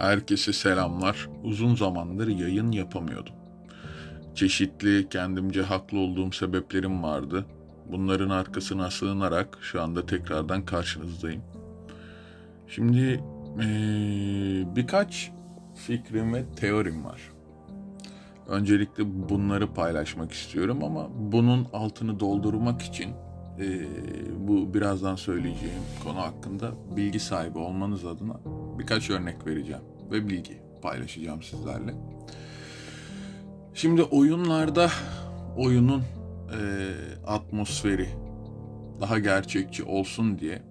Herkese selamlar. Uzun zamandır yayın yapamıyordum. Çeşitli kendimce haklı olduğum sebeplerim vardı. Bunların arkasına sığınarak şu anda tekrardan karşınızdayım. Şimdi ee, birkaç fikrim ve teorim var. Öncelikle bunları paylaşmak istiyorum ama bunun altını doldurmak için e, bu birazdan söyleyeceğim konu hakkında bilgi sahibi olmanız adına birkaç örnek vereceğim ve bilgi paylaşacağım sizlerle. Şimdi oyunlarda oyunun e, atmosferi daha gerçekçi olsun diye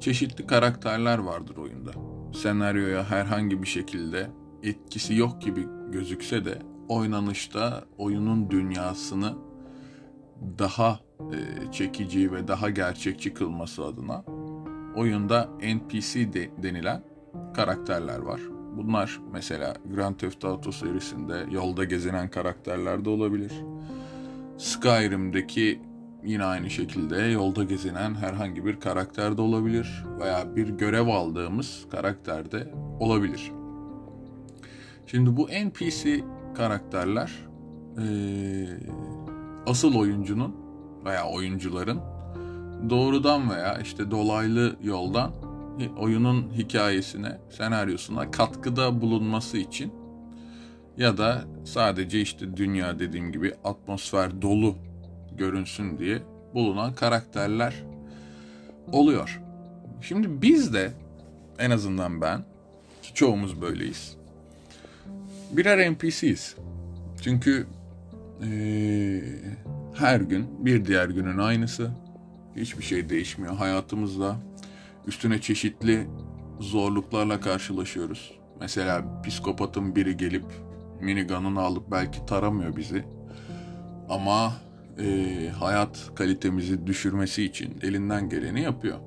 çeşitli karakterler vardır oyunda. Senaryoya herhangi bir şekilde etkisi yok gibi gözükse de oynanışta oyunun dünyasını daha e, çekici ve daha gerçekçi kılması adına oyunda NPC de, denilen karakterler var. Bunlar mesela Grand Theft Auto serisinde yolda gezinen karakterler de olabilir. Skyrim'deki yine aynı şekilde yolda gezinen herhangi bir karakter de olabilir veya bir görev aldığımız karakter de olabilir. Şimdi bu NPC karakterler e, asıl oyuncunun veya oyuncuların doğrudan veya işte dolaylı yoldan oyunun hikayesine, senaryosuna katkıda bulunması için ya da sadece işte dünya dediğim gibi atmosfer dolu görünsün diye bulunan karakterler oluyor. Şimdi biz de en azından ben çoğumuz böyleyiz. Birer NPC'yiz. Çünkü ee, her gün bir diğer günün aynısı. Hiçbir şey değişmiyor hayatımızda. Üstüne çeşitli zorluklarla karşılaşıyoruz. Mesela psikopatın biri gelip minigun'unu alıp belki taramıyor bizi. Ama e, hayat kalitemizi düşürmesi için elinden geleni yapıyor.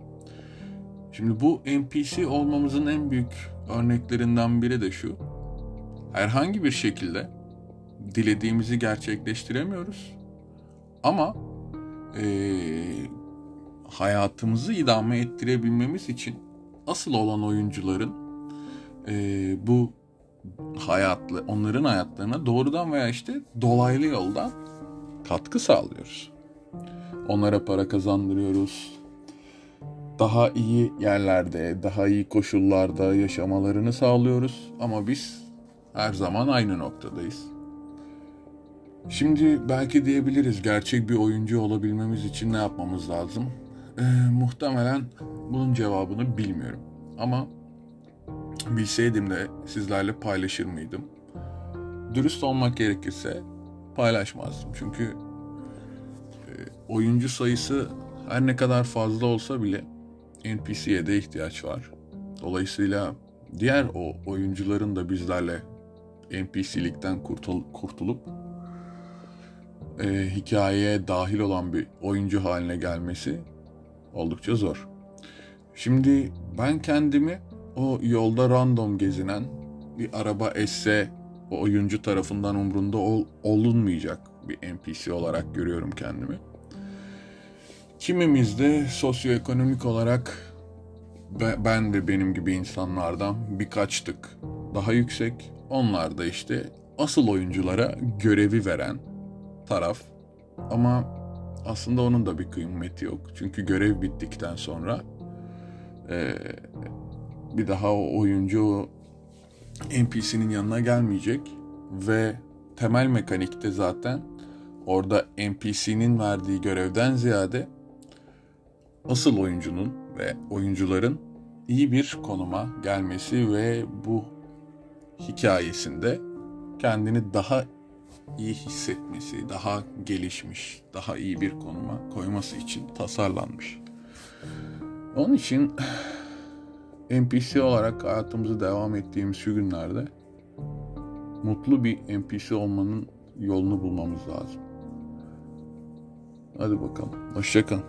Şimdi bu NPC olmamızın en büyük örneklerinden biri de şu. Herhangi bir şekilde dilediğimizi gerçekleştiremiyoruz. Ama e, hayatımızı idame ettirebilmemiz için asıl olan oyuncuların e, bu hayatlı, onların hayatlarına doğrudan veya işte dolaylı yoldan katkı sağlıyoruz. Onlara para kazandırıyoruz. Daha iyi yerlerde, daha iyi koşullarda yaşamalarını sağlıyoruz. Ama biz her zaman aynı noktadayız. Şimdi belki diyebiliriz gerçek bir oyuncu olabilmemiz için ne yapmamız lazım? Ee, muhtemelen bunun cevabını bilmiyorum. Ama bilseydim de sizlerle paylaşır mıydım? Dürüst olmak gerekirse paylaşmazdım. Çünkü e, oyuncu sayısı her ne kadar fazla olsa bile NPC'ye de ihtiyaç var. Dolayısıyla diğer o oyuncuların da bizlerle NPC'likten kurtul kurtulup e, hikayeye dahil olan bir oyuncu haline gelmesi oldukça zor. Şimdi ben kendimi o yolda random gezinen bir araba esse o oyuncu tarafından umrunda ol, olunmayacak bir NPC olarak görüyorum kendimi. Kimimiz de sosyoekonomik olarak ben ve benim gibi insanlardan birkaç tık daha yüksek. Onlar da işte asıl oyunculara görevi veren taraf. Ama aslında onun da bir kıymeti yok. Çünkü görev bittikten sonra e, bir daha o oyuncu NPC'nin yanına gelmeyecek ve temel mekanikte zaten orada NPC'nin verdiği görevden ziyade asıl oyuncunun ve oyuncuların iyi bir konuma gelmesi ve bu hikayesinde kendini daha iyi hissetmesi, daha gelişmiş, daha iyi bir konuma koyması için tasarlanmış. Onun için NPC olarak hayatımızı devam ettiğimiz şu günlerde mutlu bir NPC olmanın yolunu bulmamız lazım. Hadi bakalım. Hoşçakalın.